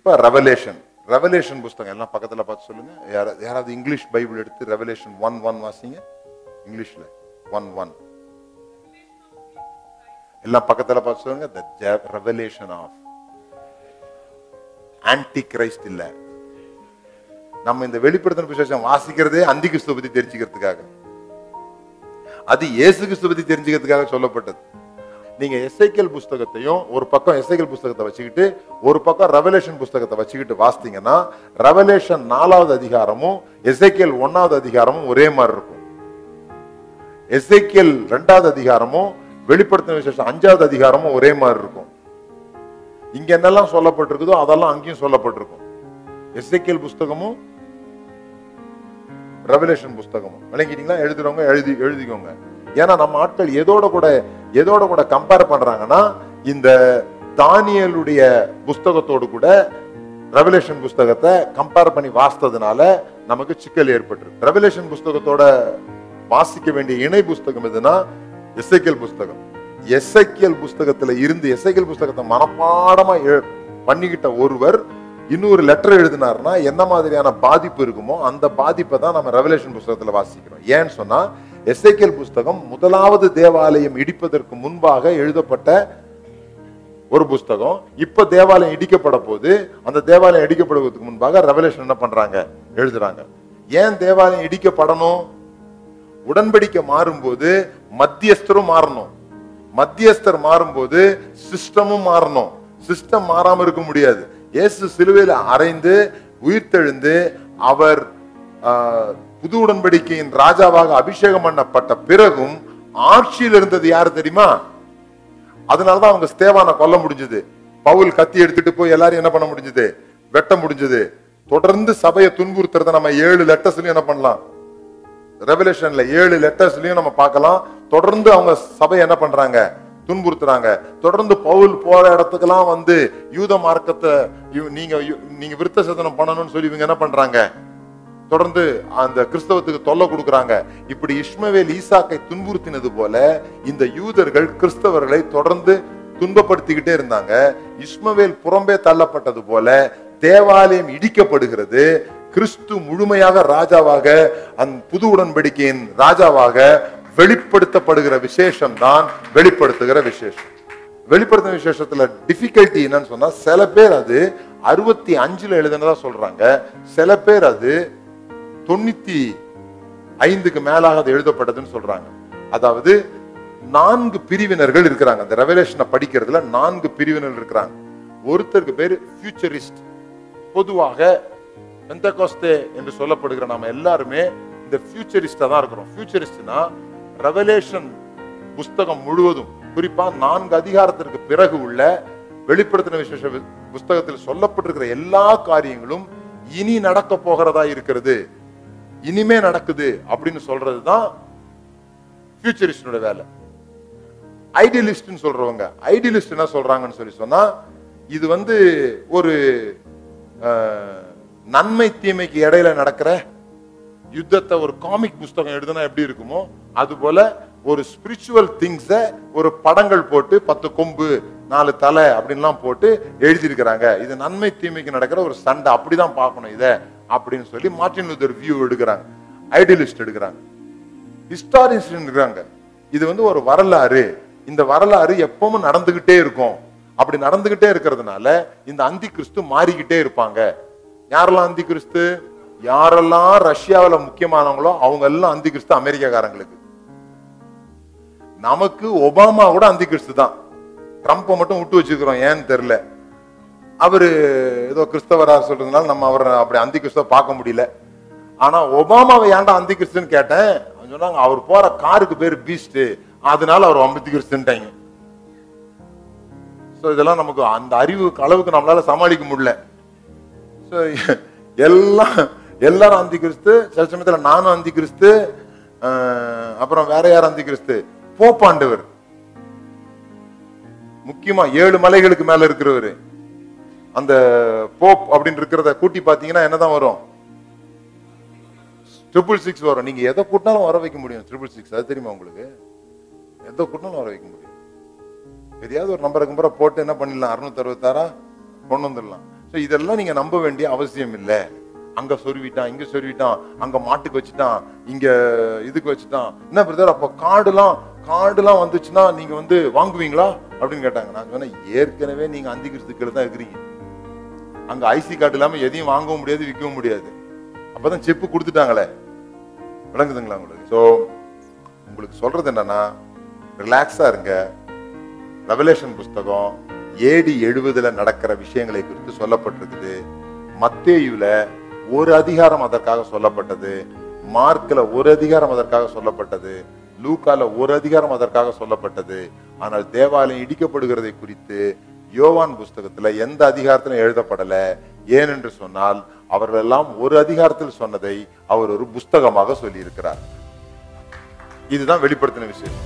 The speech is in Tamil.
இப்ப ரெவலேஷன் ரெவலேஷன் புஸ்தகம். எல்லாம் பக்கத்துல பார்த்து சொல்லுங்க. யாராவது யாராவது இங்கிலீஷ் பைபிள் எடுத்து ரெவலேஷன் ஒன் ஒன் வாசிங்க. இங்கிலீஷில் ஒன் ஒன் எல்லாம் பக்கத்துல பார்த்து சொல்லுங்க. The Revelation of Antichrist இல்ல. நம்ம இந்த வெளிப்படுத்தின விசேஷம் வாசிக்கிறதே அந்தி கிறிஸ்துவ பத்தி தெரிஞ்சுக்கிறதுக்காக. அது இயேசு கிறிஸ்துவ பத்தி தெரிஞ்சுக்கிறதுக்காக சொல்லப்பட்டது. நீங்க எஸ்ஐக்கல் புஸ்தகத்தையும் ஒரு பக்கம் எஸ்ஐக்கல் புஸ்தகத்தை வச்சுக்கிட்டு ஒரு பக்கம் ரெவலேஷன் புஸ்தகத்தை வச்சுக்கிட்டு வாசித்தீங்கன்னா ரெவலேஷன் நாலாவது அதிகாரமும் எஸ்ஐக்கியல் ஒன்னாவது அதிகாரமும் ஒரே மாதிரி இருக்கும். எஸ்ஐக்கியல் ரெண்டாவது அதிகாரமும் வெளிப்படுத்தின விசேஷம் அஞ்சாவது அதிகாரமும் ஒரே மாதிரி இருக்கும். இங்க என்னெல்லாம் சொல்லப்பட்டிருக்குதோ அதெல்லாம் அங்கேயும் சொல்லப்பட்டிருக்கும். எஸ்ஐக்கியல் புஸ்தகமும் ரெவலேஷன் புஸ்தகமும். விளங்கிட்டீங்களா? எழுதுறவங்க எழுதி எழுதிக்கோங்க. ஏன்னா நம்ம ஆட்கள் எதோட கூட எதோட கூட கம்பேர் பண்றாங்கன்னா இந்த தானியலுடைய புஸ்தகத்தோடு கூட ரெவலேஷன் புஸ்தகத்தை கம்பேர் பண்ணி வாசித்ததுனால நமக்கு சிக்கல் ஏற்பட்டுருக்கு. ரெவலேஷன் புஸ்தகத்தோட வாசிக்க வேண்டிய இணை புஸ்தகம் எதுனா எஸ்ஐக்கியல் புஸ்தகம். எஸ்ஐக்கியல் புஸ்தகத்துல இருந்து எஸ்ஐக்கியல் புஸ்தகத்தை மனப்பாடமா பண்ணிக்கிட்ட ஒருவர் இன்னொரு லெட்டர் எழுதினார்னா என்ன மாதிரியான பாதிப்பு இருக்குமோ அந்த பாதிப்பை தான் நம்ம ரெவலேஷன் புஸ்தகத்தில் வாசிக்கிறோம். ஏன்னு சொன்னா எஸ்ஐகேல் புஸ்தகம் முதலாவது தேவாலயம் இடிப்பதற்கு முன்பாக எழுதப்பட்ட ஒரு புஸ்தகம். இப்ப தேவாலயம் இடிக்கப்பட போது அந்த தேவாலயம் இடிக்கப்படுவதற்கு முன்பாக ரெவலேஷன் என்ன பண்றாங்க? எழுதுறாங்க. ஏன் தேவாலயம் இடிக்கப்படணும்? உடன்படிக்கை மாறும்போது மத்தியஸ்தரும் மாறணும். மத்தியஸ்தர் மாறும்போது சிஸ்டமும் மாறணும். சிஸ்டம் மாறாம இருக்க முடியாது. இயேசு சிலுவையில் அறைந்து உயிர்த்தெழுந்து அவர் புது உடன்படிக்கையின் ராஜாவாக அபிஷேகம் பண்ணப்பட்ட பிறகும் ஆட்சியில் இருந்தது யாரு தெரியுமா? அதனாலதான் அவங்க ஸ்தேவான கொல்ல முடிஞ்சது. பவுல் கத்தி எடுத்துட்டு போய் எல்லாரும் என்ன பண்ண முடிஞ்சது? வெட்ட முடிஞ்சது. தொடர்ந்து சபையை துன்புறுத்துறத நம்ம ஏழு லெட்டர்ஸ்லயும் என்ன பண்ணலாம்? ரெவலேஷன்ல ஏழு லெட்டர்ஸ்லயும் நம்ம பார்க்கலாம். தொடர்ந்து அவங்க சபையை என்ன பண்றாங்க? துன்புறுத்துறாங்க. தொடர்ந்து பவுல் போற இடத்துக்கெல்லாம் வந்து யூத மார்க்கத்தை நீங்க நீங்க விருத்த சேதனம் பண்ணணும்னு சொல்லி இவங்க என்ன பண்றாங்க? தொடர்ந்து அந்த கிறிஸ்தவத்துக்கு தொல்லை கொடுக்கறாங்க. இப்படி இஸ்மவேல் ஈசாக்கை துன்புறுத்தினது போல இந்த யூதர்கள் கிறிஸ்தவர்களை தொடர்ந்து துன்பப்படுத்திக்கிட்டே இருந்தாங்க. இஸ்மவேல் புறம்பே தள்ளப்பட்டது போல தேவாலயம் இடிக்கப்படுகிறது. கிறிஸ்து முழுமையாக ராஜாவாக அந் புது உடன்படிக்கையின் ராஜாவாக வெளிப்படுத்தப்படுகிற விசேஷம் தான் வெளிப்படுத்துகிற விசேஷம். வெளிப்படுத்தும் விசேஷத்துல டிஃபிகல்ட்டி என்னன்னு சொன்னா சில பேர் அது அறுபத்தி அஞ்சுல எழுதுனதா சொல்றாங்க. சில பேர் அது தொண்ணூத்தி ஐந்துக்கு மேலாக அது எழுதப்பட்டதுன்னு சொல்றாங்க. அதாவது நான்கு பிரிவினர்கள் இருக்கிறாங்க. அந்த ரெவலேஷனை படிக்கிறதுல நான்கு பிரிவினர்கள் இருக்கிறாங்க. ஒருத்தருக்கு பேர் ஃபியூச்சரிஸ்ட் பொதுவாக பெந்தகோஸ்தே என்று சொல்லப்படுகிற நாம எல்லாருமே இந்த ஃபியூச்சரிஸ்டா தான் இருக்கிறோம். ஃபியூச்சரிஸ்ட்னா ரெவலேஷன் புஸ்தகம் முழுவதும் குறிப்பா நான்கு அதிகாரத்திற்கு பிறகு உள்ள வெளிப்படுத்தின விசேஷ புஸ்தகத்தில் சொல்லப்பட்டிருக்கிற எல்லா காரியங்களும் இனி நடக்க போகிறதா இருக்கிறது. இனிமே நடக்குது அப்படின்னு சொல்றது தான் ஃபியூச்சரிஸ்டோட வேலை. ஐடியலிஸ்ட்னு சொல்றவங்க ஐடியலிஸ்ட் என்ன சொல்றாங்கன்னு சொல்லி சொன்னா இது வந்து ஒரு நன்மை தீமைக்கு இடையில நடக்கிற யுத்தத்தை ஒரு காமிக் புஸ்தகம் எழுதுனா எப்படி இருக்குமோ அது போல ஒரு ஸ்பிரிச்சுவல் திங்ஸ ஒரு படங்கள் போட்டு பத்து கொம்பு நாலு தலை அப்படின்லாம் போட்டு எழுதியிருக்கிறாங்க. இது நன்மை தீமைக்கு நடக்கிற ஒரு சண்டை. அப்படிதான் பார்க்கணும் இதை அப்படின்னு சொல்லி மார்ட்டின் லூதர் வியூ எடுக்கிறாங்க. ஐடியலிஸ்ட் எடுக்கிறாங்க. ஹிஸ்டாரியன்ஸ் எடுக்கிறாங்க இது வந்து ஒரு வரலாறு. இந்த வரலாறு எப்பவும் நடந்துகிட்டே இருக்கும். அப்படி நடந்துகிட்டே இருக்கிறதுனால இந்த அந்தி கிறிஸ்து மாறிக்கிட்டே இருப்பாங்க. யாரெல்லாம் அந்தி கிறிஸ்து யாரெல்லாம் ரஷ்யாவில் முக்கியமானவங்களோ அவங்க எல்லாம் அந்தி கிறிஸ்து அமெரிக்காக்காரங்களுக்கு. நமக்கு ஒபாமா கூட அந்தி கிறிஸ்து தான். ட்ரம்ப்பை மட்டும் விட்டு வச்சுக்கிறோம் ஏன்னு தெரியல. அவர் ஏதோ கிறிஸ்தவரா சொல்றதுனால நம்ம அவரை அப்படி அந்தி கிறிஸ்துவ பார்க்க முடியல. ஆனால் ஒபாமாவை ஏன்டா அந்தி கிறிஸ்துன்னு கேட்டேன் சொன்னாங்க அவர் போற காருக்கு பேர் பீஸ்ட். அதனால அவர் அம்பத்தி கிறிஸ்துன்ட்டாங்க ஸோ இதெல்லாம் நமக்கு அந்த அறிவு அளவுக்கு நம்மளால சமாளிக்க முடியல. ஸோ எல்லாம் எல்லாரும் அந்தி கிறிஸ்து சில சமயத்துல நானும் அந்தி கிறிஸ்து அப்புறம் வேற யார் அந்தி கிறிஸ்து போப்பாண்டவர் முக்கியமா ஏழு மலைகளுக்கு மேல இருக்கிறவர். அந்த போப் அப்படின்னு இருக்கிறத கூட்டி பாத்தீங்கன்னா என்னதான் வரும்? ட்ரிபிள் சிக்ஸ் வரும். நீங்க எதை கூட்டினாலும் வர வைக்க முடியும் ட்ரிபிள் சிக்ஸ். அது தெரியுமா உங்களுக்கு? எதை கூட்டினாலும் வர வைக்க முடியும். எதையாவது ஒரு நம்பரை கும்பரை போட்டு என்ன பண்ணிடலாம்? அறுநூத்தி அறுபத்தாறா கொண்டு வந்துடலாம். ஸோ இதெல்லாம் நீங்க நம்ப வேண்டிய அவசியம் இல்லை. அங்க சொருவிட்டான் இங்க சொருவிட்டான் அங்க மாட்டுக்கு வச்சுட்டான் இங்க இதுக்கு வச்சுட்டான். என்ன பிரதர் அப்ப காடுலாம் காடுலாம் வந்துச்சுன்னா நீங்க வந்து வாங்குவீங்களா? அப்படின்னு கேட்டாங்க. நான் சொன்னேன் ஏற்கனவே நீங்க அந்திக்கிறதுக்கு தான் இருக்கிறீங்க. அங்க ஐசி கார்டு இல்லாம எதையும் வாங்கவும் முடியாது விற்கவும் முடியாது. அப்பதான் செப்பு கொடுத்துட்டாங்களே. விளங்குதுங்களா உங்களுக்கு? ஸோ உங்களுக்கு சொல்றது என்னன்னா ரிலாக்ஸா இருங்க. ரெவலேஷன் புஸ்தகம் ஏடி எழுபதுல நடக்கிற விஷயங்களை குறித்து சொல்லப்பட்டிருக்குது. மத்தேயுல ஒரு அதிகாரம் அதற்காக சொல்லப்பட்டது மார்க்கில் ஒரு அதிகாரம் அதற்காக சொல்லப்பட்டது லூக்கால ஒரு அதிகாரம் அதற்காக சொல்லப்பட்டது. ஆனால் தேவாலயம் இடிக்கப்படுகிறதை குறித்து யோவான் புஸ்தகத்துல எந்த அதிகாரத்திலும் எழுதப்படல. ஏனென்று சொன்னால் அவர்கள் எல்லாம் ஒரு அதிகாரத்தில் சொன்னதை அவர் ஒரு புஸ்தகமாக சொல்லியிருக்கிறார். இதுதான் வெளிப்படுத்தின விஷயம்